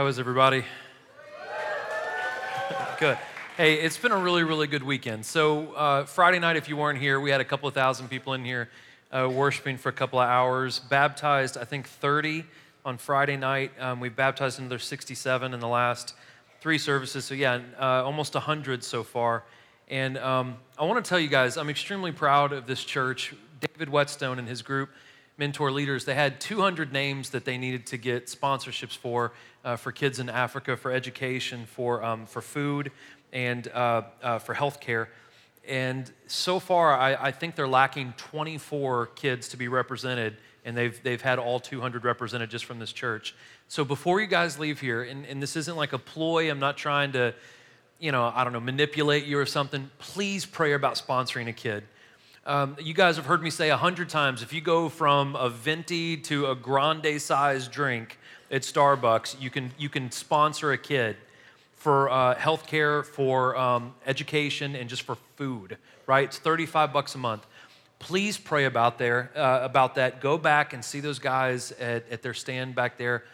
How is everybody? Good. Hey, it's been a really, really good weekend. So, uh, Friday night, if you weren't here, we had a couple of thousand people in here uh, worshiping for a couple of hours. Baptized, I think, 30 on Friday night. Um, we've baptized another 67 in the last three services. So, yeah, uh, almost 100 so far. And um, I want to tell you guys, I'm extremely proud of this church. David Whetstone and his group, Mentor Leaders, they had 200 names that they needed to get sponsorships for, uh, for kids in Africa, for education, for, um, for food, and uh, uh, for healthcare. And so far, I, I, think they're lacking 24 kids to be represented, and they've, they've had all 200 represented just from this church. So before you guys leave here, and, and this isn't like a ploy, I'm not trying to you know, I don't know, manipulate you or something, please pray about sponsoring a kid. Um, you guys have heard me say a hundred times if you go from a venti to a grande size drink at Starbucks, you can, you can sponsor a kid for uh, healthcare, for um, education, and just for food, right? It's 35 bucks a month. Please pray about, there, uh, about that. Go back and see those guys at, at their stand back there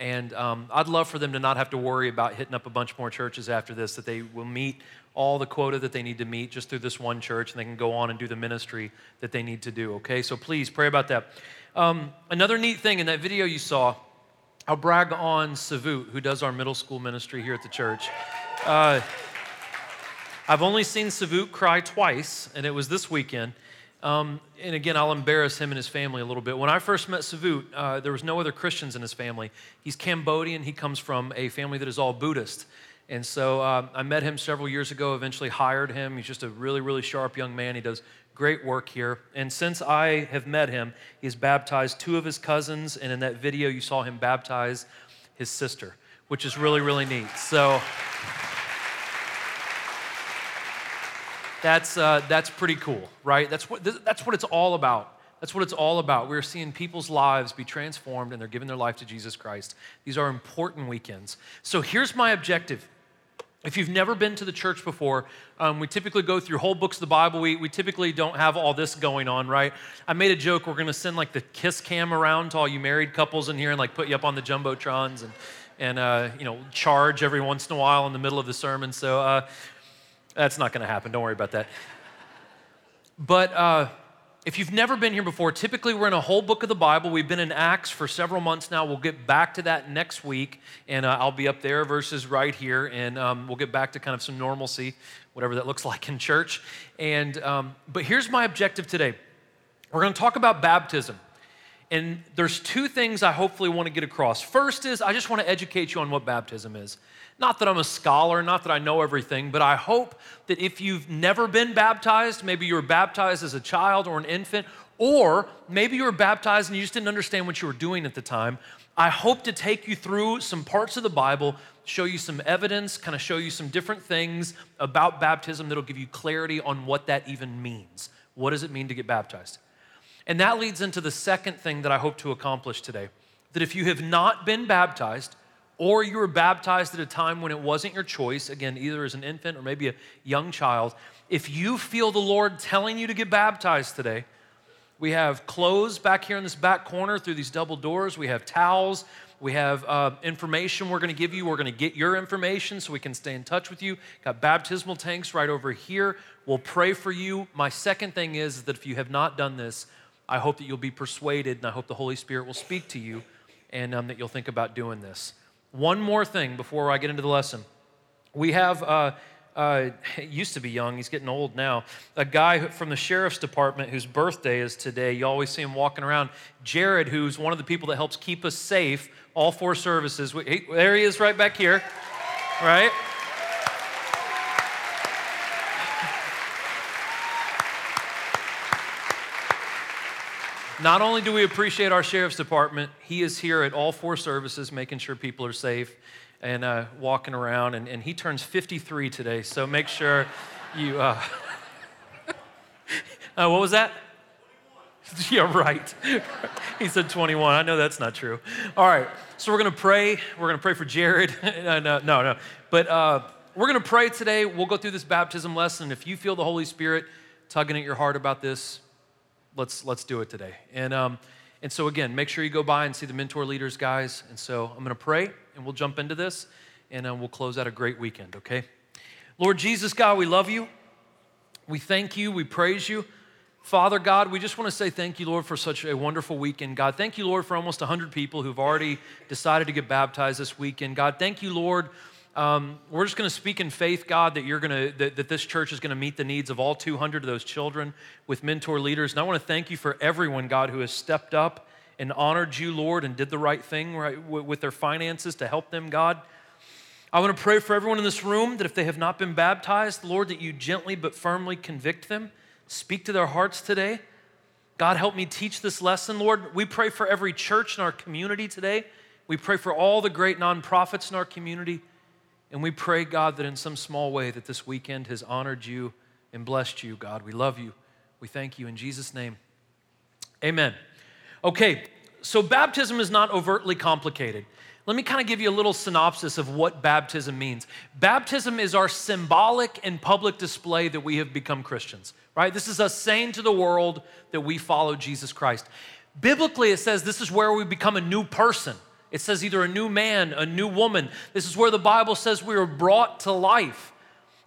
and um, I'd love for them to not have to worry about hitting up a bunch more churches after this, that they will meet all the quota that they need to meet just through this one church, and they can go on and do the ministry that they need to do, okay? So please pray about that. Um, another neat thing in that video you saw, I'll brag on Savut, who does our middle school ministry here at the church. Uh, I've only seen Savut cry twice, and it was this weekend. Um, and again, I'll embarrass him and his family a little bit. When I first met Savut, uh, there was no other Christians in his family. He's Cambodian. He comes from a family that is all Buddhist. And so uh, I met him several years ago, eventually hired him. He's just a really, really sharp young man. He does great work here. And since I have met him, he's baptized two of his cousins. And in that video, you saw him baptize his sister, which is really, really neat. So. That's, uh, that's pretty cool, right? That's what, that's what it's all about. That's what it's all about. We're seeing people's lives be transformed and they're giving their life to Jesus Christ. These are important weekends. So here's my objective. If you've never been to the church before, um, we typically go through whole books of the Bible. We, we typically don't have all this going on, right? I made a joke. We're going to send like the kiss cam around to all you married couples in here and like put you up on the jumbotrons and, and uh, you know, charge every once in a while in the middle of the sermon. So uh, that's not going to happen. Don't worry about that. But uh, if you've never been here before, typically we're in a whole book of the Bible. We've been in Acts for several months now. We'll get back to that next week, and uh, I'll be up there versus right here, and um, we'll get back to kind of some normalcy, whatever that looks like in church. And um, but here's my objective today. We're going to talk about baptism. And there's two things I hopefully want to get across. First is I just want to educate you on what baptism is. Not that I'm a scholar, not that I know everything, but I hope that if you've never been baptized, maybe you were baptized as a child or an infant, or maybe you were baptized and you just didn't understand what you were doing at the time. I hope to take you through some parts of the Bible, show you some evidence, kind of show you some different things about baptism that'll give you clarity on what that even means. What does it mean to get baptized? And that leads into the second thing that I hope to accomplish today that if you have not been baptized, or you were baptized at a time when it wasn't your choice, again, either as an infant or maybe a young child, if you feel the Lord telling you to get baptized today, we have clothes back here in this back corner through these double doors. We have towels. We have uh, information we're going to give you. We're going to get your information so we can stay in touch with you. Got baptismal tanks right over here. We'll pray for you. My second thing is that if you have not done this, I hope that you'll be persuaded and I hope the Holy Spirit will speak to you and um, that you'll think about doing this. One more thing before I get into the lesson. We have, uh, uh, used to be young, he's getting old now, a guy from the sheriff's department whose birthday is today. You always see him walking around. Jared, who's one of the people that helps keep us safe, all four services. He, there he is right back here, right? Not only do we appreciate our sheriff's department, he is here at all four services making sure people are safe and uh, walking around. And, and, he turns 53 today, so make sure you. Uh, uh, what was that? yeah, right. he said 21. I know that's not true. All right, so we're going to pray. We're going to pray for Jared. no, no, no. But uh, we're going to pray today. We'll go through this baptism lesson. If you feel the Holy Spirit tugging at your heart about this, let's let's do it today. And um, and so again, make sure you go by and see the mentor leaders, guys. And so I'm going to pray, and we'll jump into this and uh, we'll close out a great weekend, okay? Lord Jesus, God, we love you. We thank you. We praise you. Father God, we just want to say thank you, Lord, for such a wonderful weekend. God, thank you, Lord, for almost 100 people who've already decided to get baptized this weekend. God, thank you, Lord. Um, we're just going to speak in faith, God, that you're going to that, that this church is going to meet the needs of all 200 of those children with mentor leaders. And I want to thank you for everyone, God, who has stepped up and honored you, Lord, and did the right thing right, with their finances to help them, God. I want to pray for everyone in this room that if they have not been baptized, Lord, that you gently but firmly convict them Speak to their hearts today. God, help me teach this lesson, Lord. We pray for every church in our community today. We pray for all the great nonprofits in our community. And we pray, God, that in some small way that this weekend has honored you and blessed you, God. We love you. We thank you in Jesus' name. Amen. Okay, so baptism is not overtly complicated. Let me kind of give you a little synopsis of what baptism means. Baptism is our symbolic and public display that we have become Christians right? This is us saying to the world that we follow Jesus Christ. Biblically, it says this is where we become a new person. It says either a new man, a new woman. This is where the Bible says we are brought to life.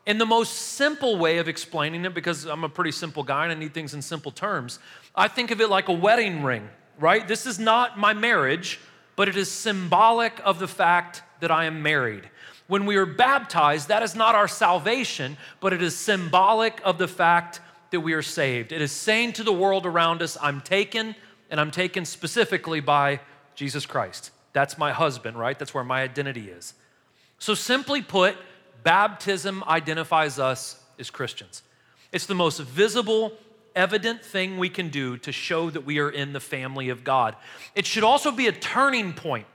In the most simple way of explaining it, because I'm a pretty simple guy and I need things in simple terms, I think of it like a wedding ring, right? This is not my marriage, but it is symbolic of the fact that I am married. When we are baptized, that is not our salvation, but it is symbolic of the fact that we are saved. It is saying to the world around us, I'm taken, and I'm taken specifically by Jesus Christ. That's my husband, right? That's where my identity is. So, simply put, baptism identifies us as Christians. It's the most visible, evident thing we can do to show that we are in the family of God. It should also be a turning point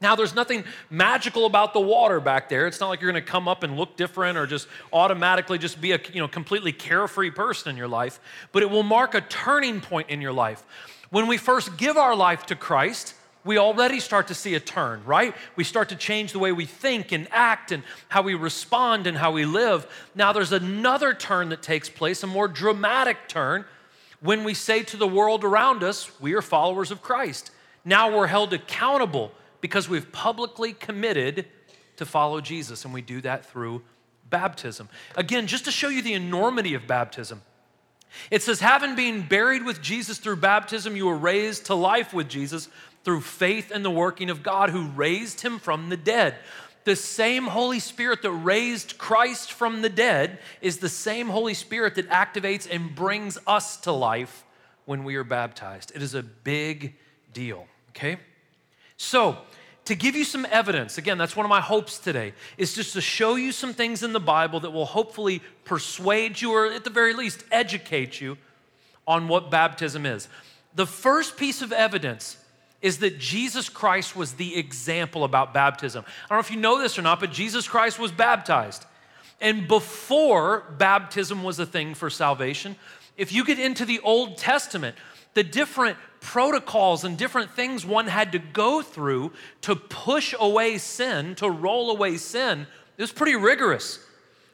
now, there's nothing magical about the water back there. It's not like you're going to come up and look different or just automatically just be a you know, completely carefree person in your life, but it will mark a turning point in your life. When we first give our life to Christ, we already start to see a turn, right? We start to change the way we think and act and how we respond and how we live. Now, there's another turn that takes place, a more dramatic turn, when we say to the world around us, we are followers of Christ. Now we're held accountable because we've publicly committed to follow Jesus, and we do that through baptism. Again, just to show you the enormity of baptism, it says, having been buried with Jesus through baptism, you were raised to life with Jesus through faith in the working of God who raised him from the dead. The same Holy Spirit that raised Christ from the dead is the same Holy Spirit that activates and brings us to life when we are baptized. It is a big deal, okay? So, to give you some evidence, again, that's one of my hopes today, is just to show you some things in the Bible that will hopefully persuade you or at the very least educate you on what baptism is. The first piece of evidence is that Jesus Christ was the example about baptism. I don't know if you know this or not, but Jesus Christ was baptized. And before baptism was a thing for salvation, if you get into the Old Testament, the different protocols and different things one had to go through to push away sin, to roll away sin, it was pretty rigorous.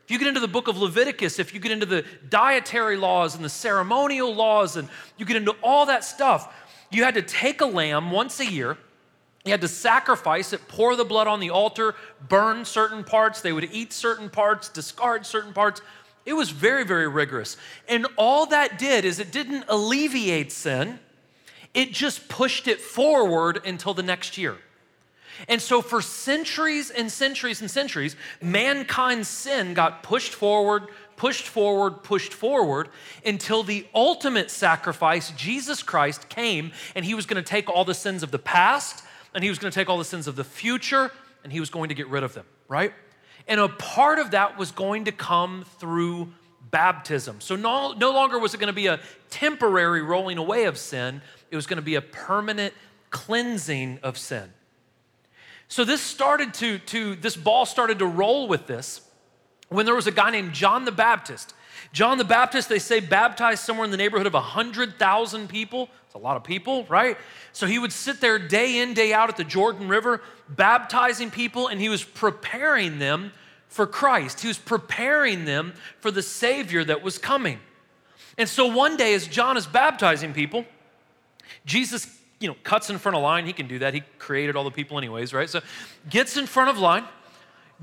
If you get into the book of Leviticus, if you get into the dietary laws and the ceremonial laws, and you get into all that stuff, you had to take a lamb once a year. You had to sacrifice it, pour the blood on the altar, burn certain parts. They would eat certain parts, discard certain parts. It was very, very rigorous. And all that did is it didn't alleviate sin, it just pushed it forward until the next year. And so, for centuries and centuries and centuries, mankind's sin got pushed forward, pushed forward, pushed forward until the ultimate sacrifice, Jesus Christ, came and he was going to take all the sins of the past and he was going to take all the sins of the future and he was going to get rid of them, right? And a part of that was going to come through baptism. So no, no longer was it going to be a temporary rolling away of sin, it was going to be a permanent cleansing of sin. So this started to, to this ball started to roll with this when there was a guy named John the Baptist. John the Baptist, they say, baptized somewhere in the neighborhood of 100,000 people. It's a lot of people, right? So he would sit there day in, day out at the Jordan River, baptizing people, and he was preparing them for Christ. He was preparing them for the Savior that was coming. And so one day, as John is baptizing people, Jesus you know, cuts in front of line. He can do that. He created all the people, anyways, right? So gets in front of line,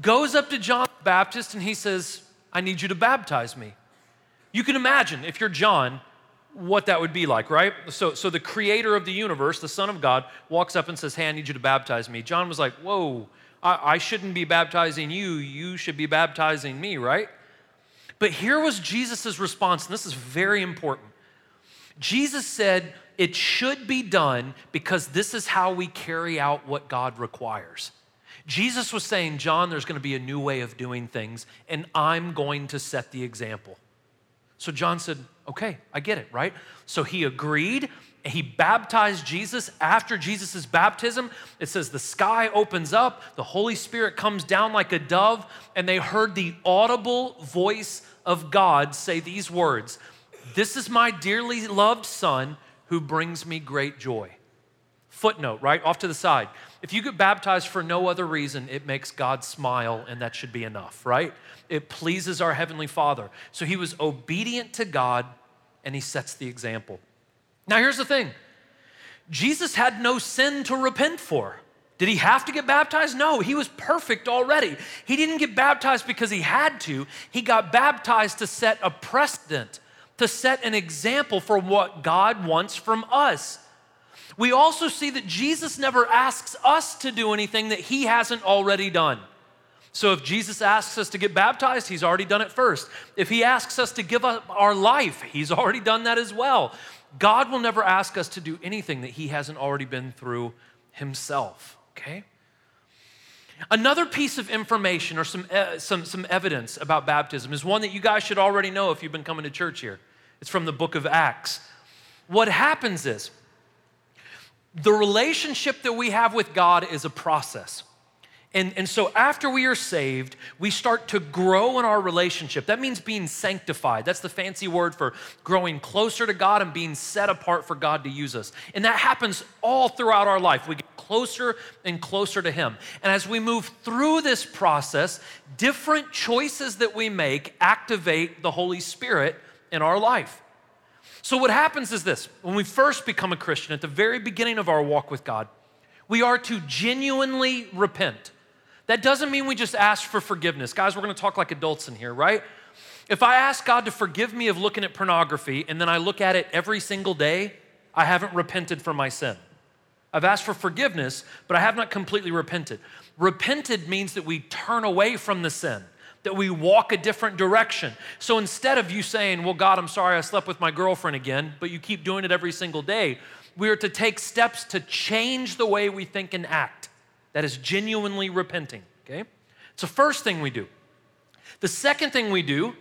goes up to John Baptist, and he says, I need you to baptize me. You can imagine if you're John, what that would be like, right? So, so the creator of the universe, the Son of God, walks up and says, Hey, I need you to baptize me. John was like, Whoa, I, I shouldn't be baptizing you. You should be baptizing me, right? But here was Jesus' response, and this is very important. Jesus said, It should be done because this is how we carry out what God requires. Jesus was saying, John, there's going to be a new way of doing things, and I'm going to set the example. So John said, Okay, I get it, right? So he agreed. He baptized Jesus. After Jesus' baptism, it says the sky opens up, the Holy Spirit comes down like a dove, and they heard the audible voice of God say these words This is my dearly loved Son who brings me great joy. Footnote, right? Off to the side. If you get baptized for no other reason, it makes God smile, and that should be enough, right? It pleases our Heavenly Father. So he was obedient to God, and he sets the example. Now, here's the thing Jesus had no sin to repent for. Did he have to get baptized? No, he was perfect already. He didn't get baptized because he had to, he got baptized to set a precedent, to set an example for what God wants from us. We also see that Jesus never asks us to do anything that he hasn't already done. So if Jesus asks us to get baptized, he's already done it first. If he asks us to give up our life, he's already done that as well. God will never ask us to do anything that he hasn't already been through himself okay? Another piece of information or some, uh, some, some evidence about baptism is one that you guys should already know if you've been coming to church here. It's from the book of Acts. What happens is the relationship that we have with God is a process. And, and so after we are saved, we start to grow in our relationship. That means being sanctified. That's the fancy word for growing closer to God and being set apart for God to use us. And that happens all throughout our life. We get closer and closer to Him. And as we move through this process, different choices that we make activate the Holy Spirit in our life. So, what happens is this when we first become a Christian, at the very beginning of our walk with God, we are to genuinely repent. That doesn't mean we just ask for forgiveness. Guys, we're gonna talk like adults in here, right? If I ask God to forgive me of looking at pornography and then I look at it every single day, I haven't repented for my sin. I've asked for forgiveness, but I have not completely repented. Repented means that we turn away from the sin, that we walk a different direction. So instead of you saying, Well, God, I'm sorry I slept with my girlfriend again, but you keep doing it every single day, we are to take steps to change the way we think and act. That is genuinely repenting, okay? It's the first thing we do. The second thing we do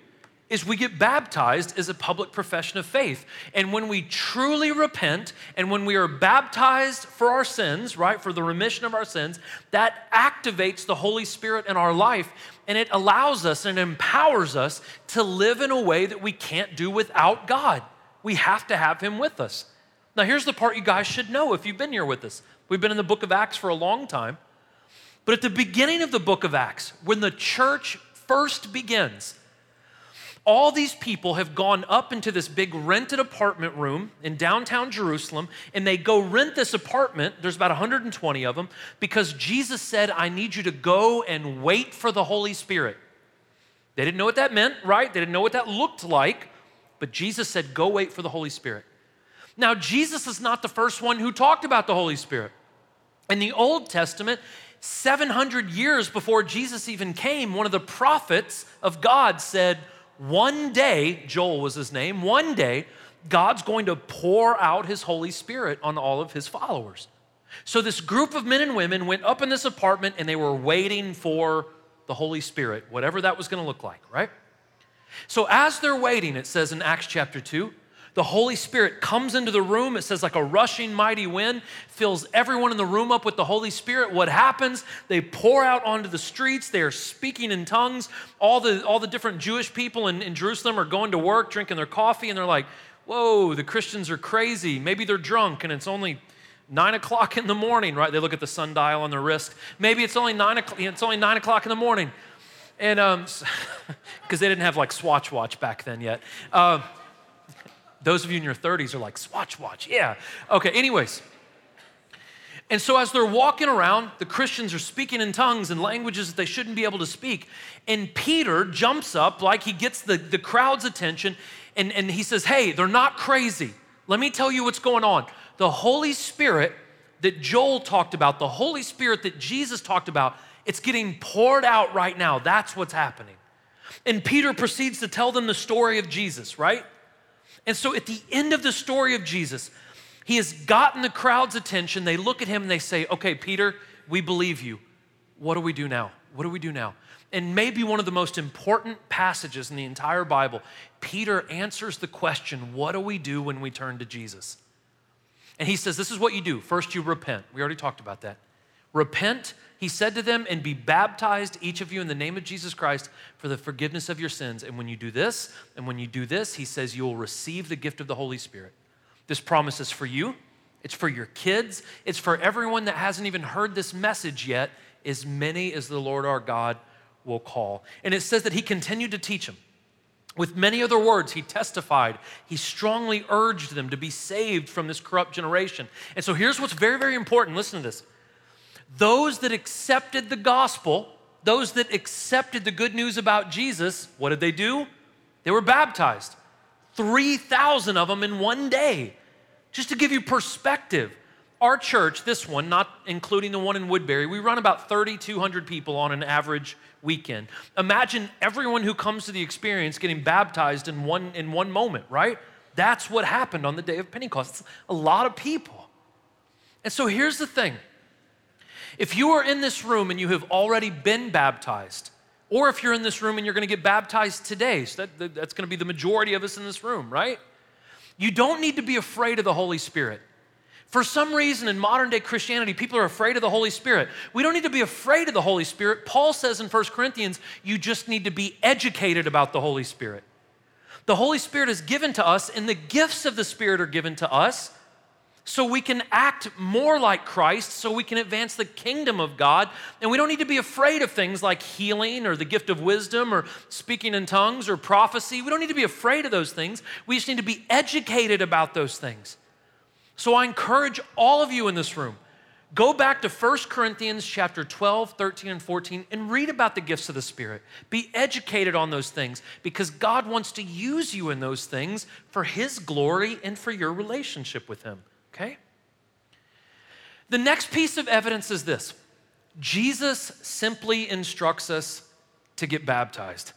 is we get baptized as a public profession of faith. And when we truly repent and when we are baptized for our sins, right, for the remission of our sins, that activates the Holy Spirit in our life and it allows us and empowers us to live in a way that we can't do without God. We have to have Him with us. Now, here's the part you guys should know if you've been here with us. We've been in the book of Acts for a long time. But at the beginning of the book of Acts, when the church first begins, all these people have gone up into this big rented apartment room in downtown Jerusalem, and they go rent this apartment. There's about 120 of them because Jesus said, I need you to go and wait for the Holy Spirit. They didn't know what that meant, right? They didn't know what that looked like, but Jesus said, Go wait for the Holy Spirit. Now, Jesus is not the first one who talked about the Holy Spirit. In the Old Testament, 700 years before Jesus even came, one of the prophets of God said, One day, Joel was his name, one day, God's going to pour out his Holy Spirit on all of his followers. So, this group of men and women went up in this apartment and they were waiting for the Holy Spirit, whatever that was going to look like, right? So, as they're waiting, it says in Acts chapter 2, the Holy Spirit comes into the room. It says, like a rushing mighty wind, fills everyone in the room up with the Holy Spirit. What happens? They pour out onto the streets. They are speaking in tongues. All the, all the different Jewish people in, in Jerusalem are going to work, drinking their coffee, and they're like, whoa, the Christians are crazy. Maybe they're drunk, and it's only nine o'clock in the morning, right? They look at the sundial on their wrist. Maybe it's only nine o'clock, it's only nine o'clock in the morning. And um because um, they didn't have like Swatch Watch back then yet. Uh, those of you in your 30s are like, Swatch Watch, yeah. Okay, anyways. And so, as they're walking around, the Christians are speaking in tongues and languages that they shouldn't be able to speak. And Peter jumps up like he gets the, the crowd's attention and, and he says, Hey, they're not crazy. Let me tell you what's going on. The Holy Spirit that Joel talked about, the Holy Spirit that Jesus talked about, it's getting poured out right now. That's what's happening. And Peter proceeds to tell them the story of Jesus, right? And so at the end of the story of Jesus, he has gotten the crowd's attention. They look at him and they say, Okay, Peter, we believe you. What do we do now? What do we do now? And maybe one of the most important passages in the entire Bible, Peter answers the question, What do we do when we turn to Jesus? And he says, This is what you do. First, you repent. We already talked about that. Repent, he said to them, and be baptized, each of you, in the name of Jesus Christ for the forgiveness of your sins. And when you do this, and when you do this, he says, you will receive the gift of the Holy Spirit. This promise is for you, it's for your kids, it's for everyone that hasn't even heard this message yet, as many as the Lord our God will call. And it says that he continued to teach them. With many other words, he testified. He strongly urged them to be saved from this corrupt generation. And so here's what's very, very important. Listen to this. Those that accepted the gospel, those that accepted the good news about Jesus, what did they do? They were baptized. 3,000 of them in one day. Just to give you perspective, our church, this one, not including the one in Woodbury, we run about 3,200 people on an average weekend. Imagine everyone who comes to the experience getting baptized in one, in one moment, right? That's what happened on the day of Pentecost. It's a lot of people. And so here's the thing if you are in this room and you have already been baptized, or if you're in this room and you're going to get baptized today, so that, that's going to be the majority of us in this room, right? You don't need to be afraid of the Holy Spirit. For some reason in modern day Christianity, people are afraid of the Holy Spirit. We don't need to be afraid of the Holy Spirit. Paul says in 1 Corinthians, you just need to be educated about the Holy Spirit. The Holy Spirit is given to us, and the gifts of the Spirit are given to us so we can act more like Christ, so we can advance the kingdom of God. And we don't need to be afraid of things like healing or the gift of wisdom or speaking in tongues or prophecy. We don't need to be afraid of those things. We just need to be educated about those things. So I encourage all of you in this room go back to 1 Corinthians chapter 12, 13 and 14 and read about the gifts of the Spirit. Be educated on those things because God wants to use you in those things for his glory and for your relationship with him okay? The next piece of evidence is this Jesus simply instructs us to get baptized.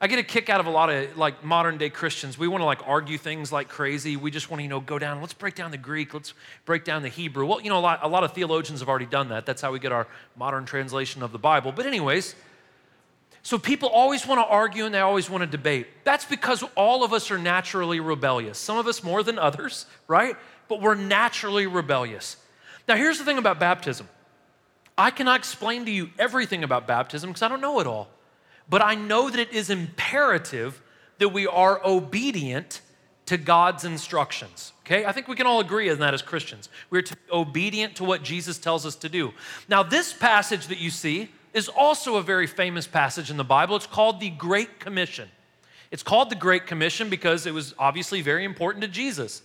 I get a kick out of a lot of like modern day Christians. We want to like argue things like crazy. We just want to, you know, go down, let's break down the Greek, let's break down the Hebrew. Well, you know, a lot, a lot of theologians have already done that. That's how we get our modern translation of the Bible. But, anyways, so people always want to argue and they always want to debate. That's because all of us are naturally rebellious. Some of us more than others, right? But we're naturally rebellious. Now, here's the thing about baptism I cannot explain to you everything about baptism because I don't know it all, but I know that it is imperative that we are obedient to God's instructions. Okay? I think we can all agree on that as Christians. We're to be obedient to what Jesus tells us to do. Now, this passage that you see is also a very famous passage in the Bible. It's called the Great Commission. It's called the Great Commission because it was obviously very important to Jesus.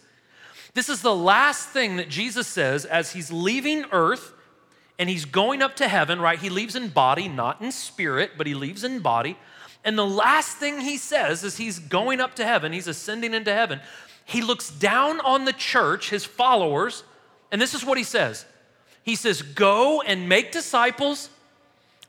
This is the last thing that Jesus says as he's leaving earth and he's going up to heaven, right? He leaves in body, not in spirit, but he leaves in body. And the last thing he says is he's going up to heaven, he's ascending into heaven. He looks down on the church, his followers, and this is what he says He says, Go and make disciples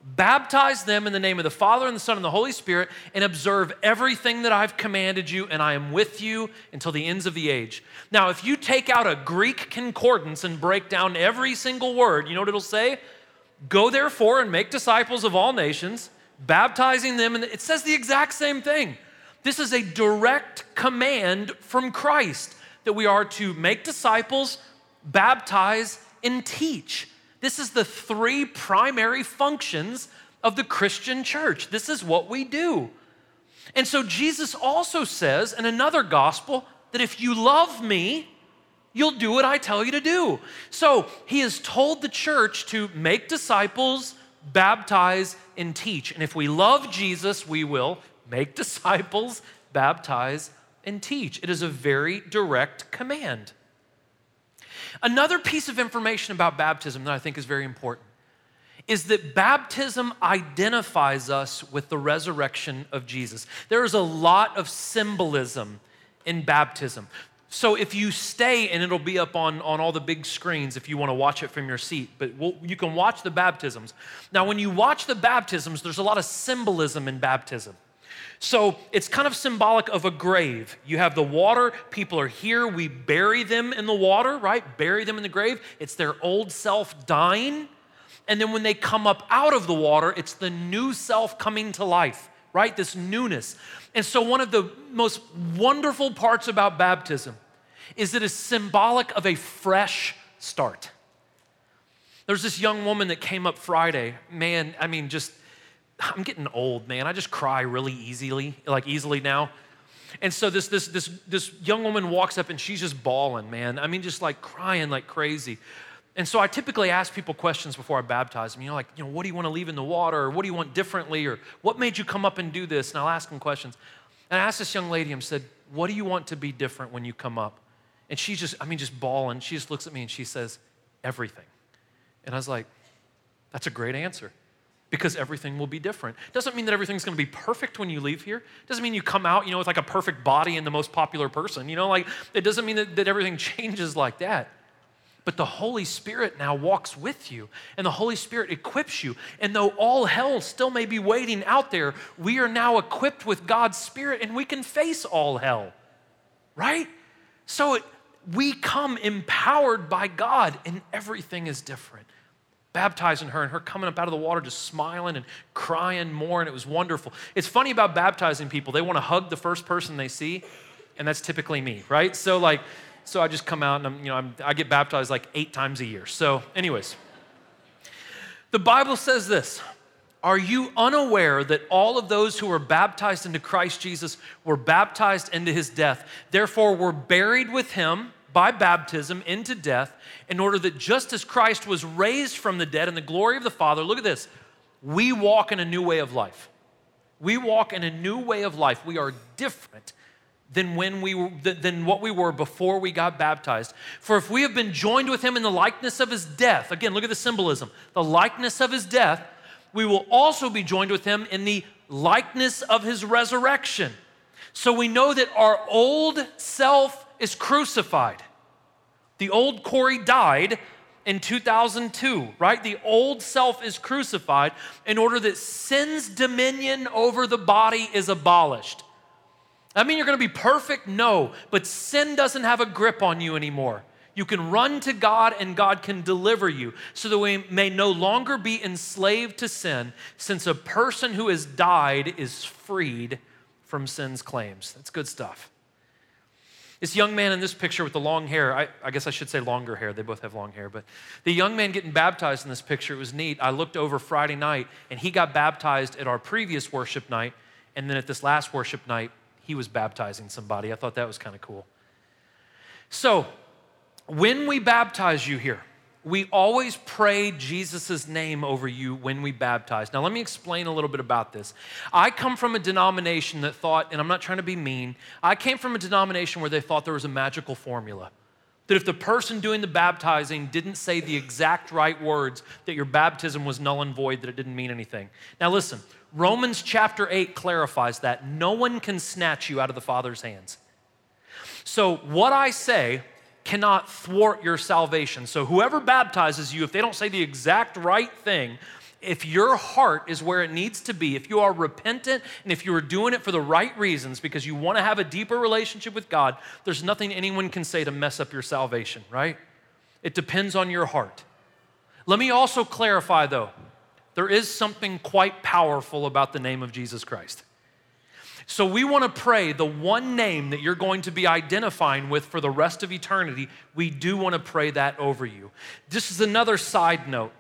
Baptize them in the name of the Father and the Son and the Holy Spirit, and observe everything that I've commanded you, and I am with you until the ends of the age. Now, if you take out a Greek concordance and break down every single word, you know what it'll say? Go therefore and make disciples of all nations, baptizing them, and it says the exact same thing. This is a direct command from Christ that we are to make disciples, baptize, and teach. This is the three primary functions of the Christian church. This is what we do. And so Jesus also says in another gospel that if you love me, you'll do what I tell you to do. So he has told the church to make disciples, baptize, and teach. And if we love Jesus, we will make disciples, baptize, and teach. It is a very direct command. Another piece of information about baptism that I think is very important is that baptism identifies us with the resurrection of Jesus. There is a lot of symbolism in baptism. So if you stay, and it'll be up on, on all the big screens if you want to watch it from your seat, but we'll, you can watch the baptisms. Now, when you watch the baptisms, there's a lot of symbolism in baptism. So it's kind of symbolic of a grave. You have the water, people are here, we bury them in the water, right? Bury them in the grave. It's their old self dying. And then when they come up out of the water, it's the new self coming to life, right? This newness. And so, one of the most wonderful parts about baptism is that it's symbolic of a fresh start. There's this young woman that came up Friday. Man, I mean, just, I'm getting old, man. I just cry really easily, like easily now. And so this, this, this, this young woman walks up and she's just bawling, man. I mean, just like crying like crazy. And so I typically ask people questions before I baptize them. You know, like, you know, what do you want to leave in the water? Or what do you want differently? Or what made you come up and do this? And I'll ask them questions. And I asked this young lady and said, What do you want to be different when you come up? And she's just, I mean, just bawling. She just looks at me and she says, Everything. And I was like, That's a great answer because everything will be different. Doesn't mean that everything's going to be perfect when you leave here. Doesn't mean you come out, you know, with like a perfect body and the most popular person. You know, like it doesn't mean that, that everything changes like that. But the Holy Spirit now walks with you, and the Holy Spirit equips you. And though all hell still may be waiting out there, we are now equipped with God's Spirit and we can face all hell, right? So it, we come empowered by God, and everything is different. Baptizing her and her coming up out of the water, just smiling and crying more, and it was wonderful. It's funny about baptizing people, they want to hug the first person they see, and that's typically me, right? So, like, so I just come out and I'm, you know, I'm, I get baptized like eight times a year. So, anyways, the Bible says this Are you unaware that all of those who were baptized into Christ Jesus were baptized into his death? Therefore, were buried with him by baptism into death, in order that just as Christ was raised from the dead in the glory of the Father, look at this, we walk in a new way of life. We walk in a new way of life. We are different than when we than what we were before we got baptized. For if we have been joined with him in the likeness of his death, again, look at the symbolism, the likeness of his death, we will also be joined with him in the likeness of his resurrection. So we know that our old self is crucified. The old Corey died in 2002, right? The old self is crucified in order that sin's dominion over the body is abolished. I mean you're going to be perfect? No, but sin doesn't have a grip on you anymore. You can run to God and God can deliver you so that we may no longer be enslaved to sin, since a person who has died is freed from sin's claims. That's good stuff. This young man in this picture with the long hair, I, I, guess I should say longer hair, they both have long hair, but the young man getting baptized in this picture, it was neat. I looked over Friday night and he got baptized at our previous worship night, and then at this last worship night, he was baptizing somebody. I thought that was kind of cool. So, when we baptize you here, we always pray Jesus' name over you when we baptize. Now, let me explain a little bit about this. I come from a denomination that thought, and I'm not trying to be mean, I came from a denomination where they thought there was a magical formula. That if the person doing the baptizing didn't say the exact right words, that your baptism was null and void, that it didn't mean anything. Now, listen, Romans chapter 8 clarifies that no one can snatch you out of the Father's hands. So, what I say cannot thwart your salvation. So, whoever baptizes you, if they don't say the exact right thing, if your heart is where it needs to be, if you are repentant and if you are doing it for the right reasons because you want to have a deeper relationship with God, there's nothing anyone can say to mess up your salvation, right? It depends on your heart. Let me also clarify though there is something quite powerful about the name of Jesus Christ. So we want to pray the one name that you're going to be identifying with for the rest of eternity. We do want to pray that over you. This is another side note.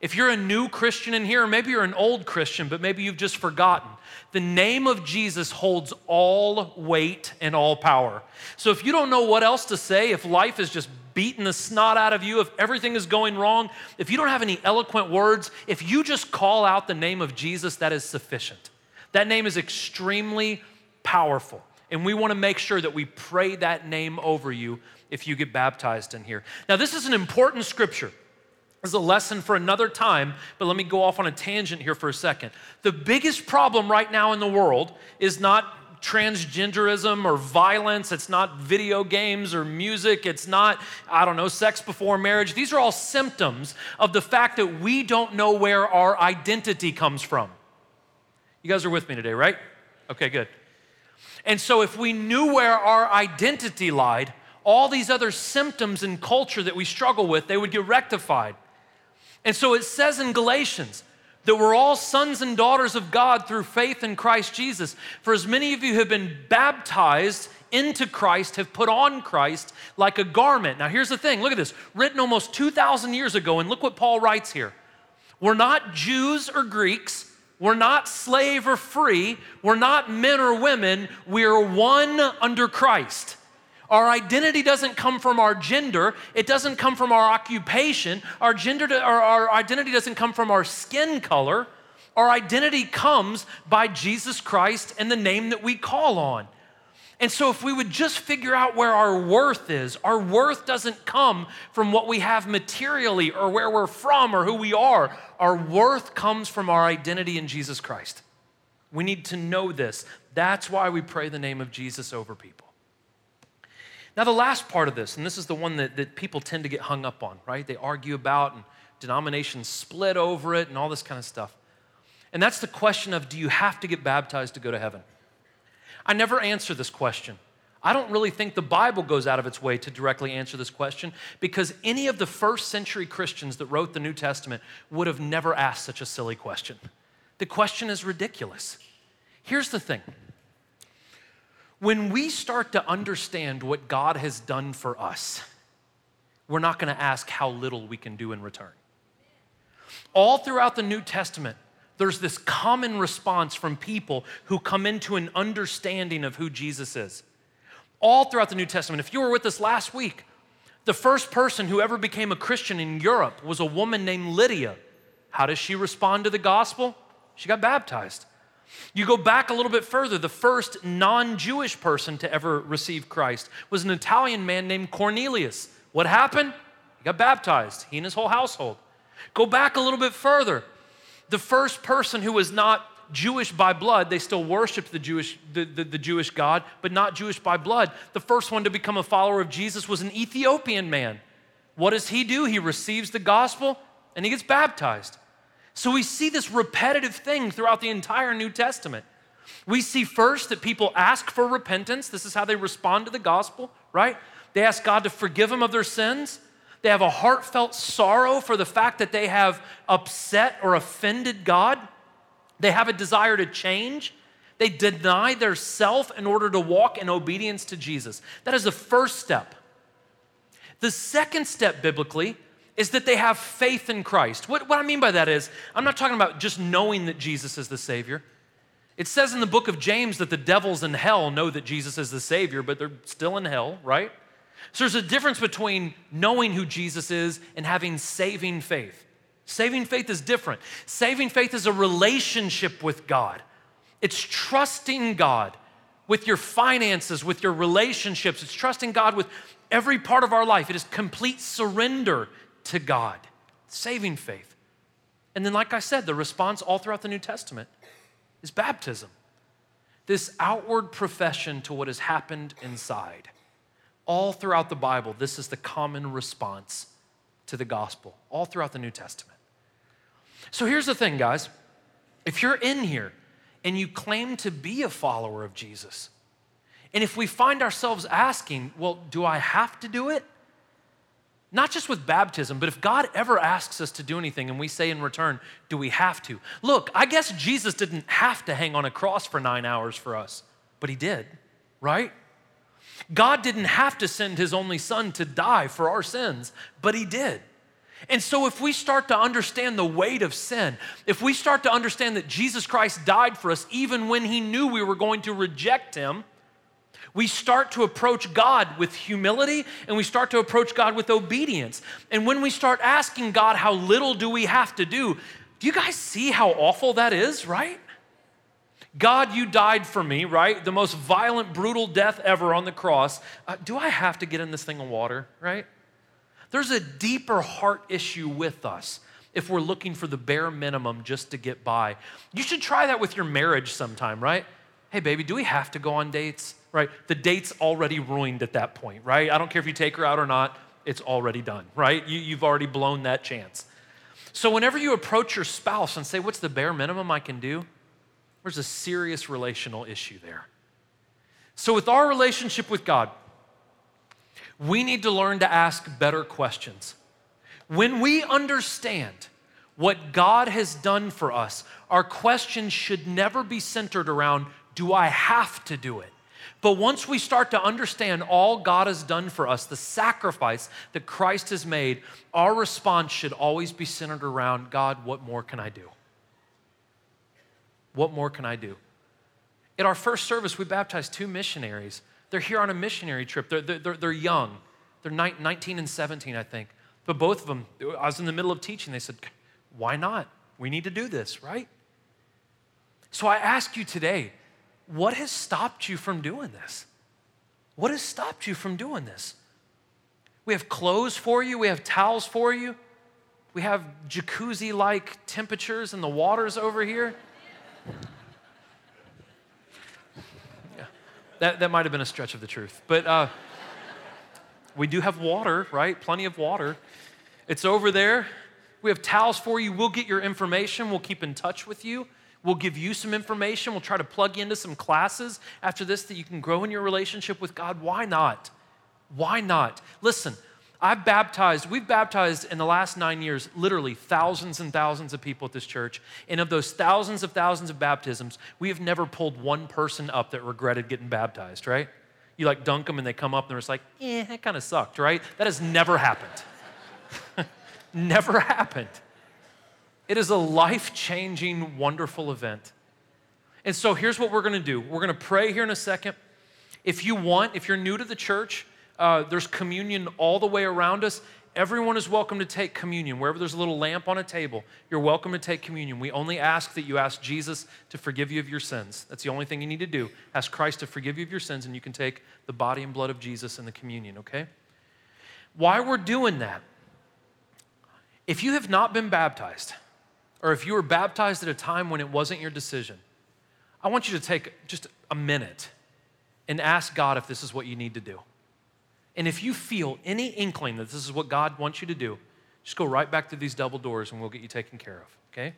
If you're a new Christian in here, maybe you're an old Christian, but maybe you've just forgotten, the name of Jesus holds all weight and all power. So if you don't know what else to say, if life is just beating the snot out of you, if everything is going wrong, if you don't have any eloquent words, if you just call out the name of Jesus, that is sufficient. That name is extremely powerful. And we want to make sure that we pray that name over you if you get baptized in here. Now, this is an important scripture. This is a lesson for another time, but let me go off on a tangent here for a second. The biggest problem right now in the world is not transgenderism or violence. It's not video games or music. It's not, I don't know, sex before marriage. These are all symptoms of the fact that we don't know where our identity comes from. You guys are with me today, right? Okay, good. And so, if we knew where our identity lied, all these other symptoms and culture that we struggle with, they would get rectified. And so it says in Galatians that we're all sons and daughters of God through faith in Christ Jesus. For as many of you have been baptized into Christ, have put on Christ like a garment. Now, here's the thing look at this, written almost 2,000 years ago, and look what Paul writes here. We're not Jews or Greeks. We're not slave or free. We're not men or women. We're one under Christ. Our identity doesn't come from our gender. It doesn't come from our occupation. Our gender, or our identity doesn't come from our skin color. Our identity comes by Jesus Christ and the name that we call on. And so, if we would just figure out where our worth is, our worth doesn't come from what we have materially or where we're from or who we are. Our worth comes from our identity in Jesus Christ. We need to know this. That's why we pray the name of Jesus over people. Now, the last part of this, and this is the one that, that people tend to get hung up on, right? They argue about, and denominations split over it, and all this kind of stuff. And that's the question of do you have to get baptized to go to heaven? I never answer this question. I don't really think the Bible goes out of its way to directly answer this question because any of the first century Christians that wrote the New Testament would have never asked such a silly question. The question is ridiculous. Here's the thing when we start to understand what God has done for us, we're not going to ask how little we can do in return. All throughout the New Testament, there's this common response from people who come into an understanding of who Jesus is. All throughout the New Testament. If you were with us last week, the first person who ever became a Christian in Europe was a woman named Lydia. How does she respond to the gospel? She got baptized. You go back a little bit further, the first non Jewish person to ever receive Christ was an Italian man named Cornelius. What happened? He got baptized, he and his whole household. Go back a little bit further the first person who was not Jewish by blood, they still worshiped the Jewish, the, the, the, Jewish God, but not Jewish by blood. The first one to become a follower of Jesus was an Ethiopian man. What does he do? He receives the gospel and he gets baptized. So we see this repetitive thing throughout the entire New Testament. We see first that people ask for repentance. This is how they respond to the gospel, right? They ask God to forgive them of their sins. They have a heartfelt sorrow for the fact that they have upset or offended God. They have a desire to change. They deny their self in order to walk in obedience to Jesus. That is the first step. The second step biblically is that they have faith in Christ. What, what I mean by that is, I'm not talking about just knowing that Jesus is the Savior. It says in the book of James that the devils in hell know that Jesus is the Savior, but they're still in hell, right? So there's a difference between knowing who Jesus is and having saving faith. Saving faith is different. Saving faith is a relationship with God, it's trusting God with your finances, with your relationships, it's trusting God with every part of our life. It is complete surrender to God. Saving faith. And then, like I said, the response all throughout the New Testament is baptism. This outward profession to what has happened inside. All throughout the Bible, this is the common response to the gospel, all throughout the New Testament. So here's the thing, guys. If you're in here and you claim to be a follower of Jesus, and if we find ourselves asking, well, do I have to do it? Not just with baptism, but if God ever asks us to do anything and we say in return, do we have to? Look, I guess Jesus didn't have to hang on a cross for nine hours for us, but he did, right? God didn't have to send his only son to die for our sins, but he did. And so, if we start to understand the weight of sin, if we start to understand that Jesus Christ died for us even when he knew we were going to reject him, we start to approach God with humility and we start to approach God with obedience. And when we start asking God, how little do we have to do? Do you guys see how awful that is, right? God, you died for me, right? The most violent, brutal death ever on the cross. Uh, do I have to get in this thing of water, right? There's a deeper heart issue with us if we're looking for the bare minimum just to get by. You should try that with your marriage sometime, right? Hey, baby, do we have to go on dates? Right? The date's already ruined at that point, right? I don't care if you take her out or not, it's already done, right? You, you've already blown that chance. So, whenever you approach your spouse and say, What's the bare minimum I can do? There's a serious relational issue there. So, with our relationship with God, we need to learn to ask better questions. When we understand what God has done for us, our questions should never be centered around, do I have to do it? But once we start to understand all God has done for us, the sacrifice that Christ has made, our response should always be centered around God, what more can I do? What more can I do? At our first service, we baptized two missionaries. They're here on a missionary trip. They're, they're, they're young. They're 19 and 17, I think. But both of them, I was in the middle of teaching. They said, Why not? We need to do this, right? So I ask you today, what has stopped you from doing this? What has stopped you from doing this? We have clothes for you, we have towels for you, we have jacuzzi like temperatures in the waters over here. Yeah, that, that might have been a stretch of the truth, but uh, we do have water, right? Plenty of water. It's over there. We have towels for you. We'll get your information. We'll keep in touch with you. We'll give you some information. We'll try to plug you into some classes after this that you can grow in your relationship with God. Why not? Why not? Listen, I've baptized, we've baptized in the last nine years literally thousands and thousands of people at this church. And of those thousands of thousands of baptisms, we have never pulled one person up that regretted getting baptized, right? You like dunk them and they come up and they're just like, eh, that kind of sucked, right? That has never happened. Never happened. It is a life changing, wonderful event. And so here's what we're to do we're to pray here in a second. If you want, if you're new to the church, uh, there's communion all the way around us. Everyone is welcome to take communion. Wherever there's a little lamp on a table, you're welcome to take communion. We only ask that you ask Jesus to forgive you of your sins. That's the only thing you need to do. Ask Christ to forgive you of your sins, and you can take the body and blood of Jesus in the communion, okay? Why we're doing that if you have not been baptized, or if you were baptized at a time when it wasn't your decision, I want you to take just a minute and ask God if this is what you need to do. And if you feel any inkling that this is what God wants you to do, just go right back through these double doors and we'll get you taken care of, okay?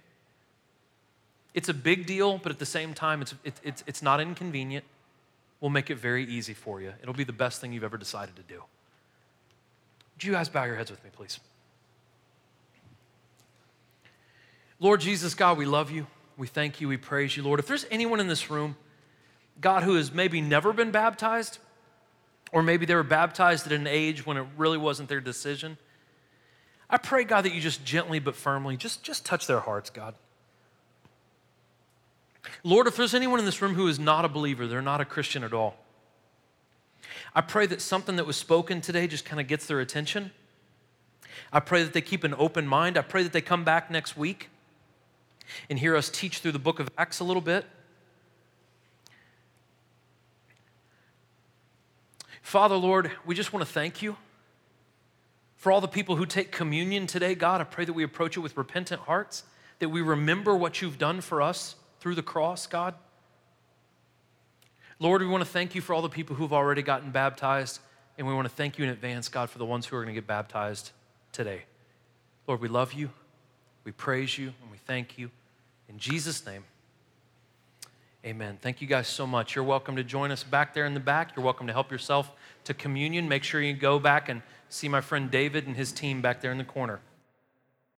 It's a big deal, but at the same time, it's, it, it's, it's not inconvenient. We'll make it very easy for you. It'll be the best thing you've ever decided to do. Would you guys bow your heads with me, please? Lord Jesus, God, we love you. We thank you. We praise you, Lord. If there's anyone in this room, God, who has maybe never been baptized, or maybe they were baptized at an age when it really wasn't their decision, I pray, God, that you just gently but firmly just, just touch their hearts, God. Lord, if there's anyone in this room who is not a believer, they're not a Christian at all, I pray that something that was spoken today just kind of gets their attention. I pray that they keep an open mind. I pray that they come back next week and hear us teach through the book of Acts a little bit. Father, Lord, we just want to thank you for all the people who take communion today. God, I pray that we approach it with repentant hearts, that we remember what you've done for us through the cross, God. Lord, we want to thank you for all the people who've already gotten baptized, and we want to thank you in advance, God, for the ones who are going to get baptized today. Lord, we love you, we praise you, and we thank you. In Jesus' name, amen. Thank you guys so much. You're welcome to join us back there in the back. You're welcome to help yourself to communion. Make sure you go back and see my friend David and his team back there in the corner.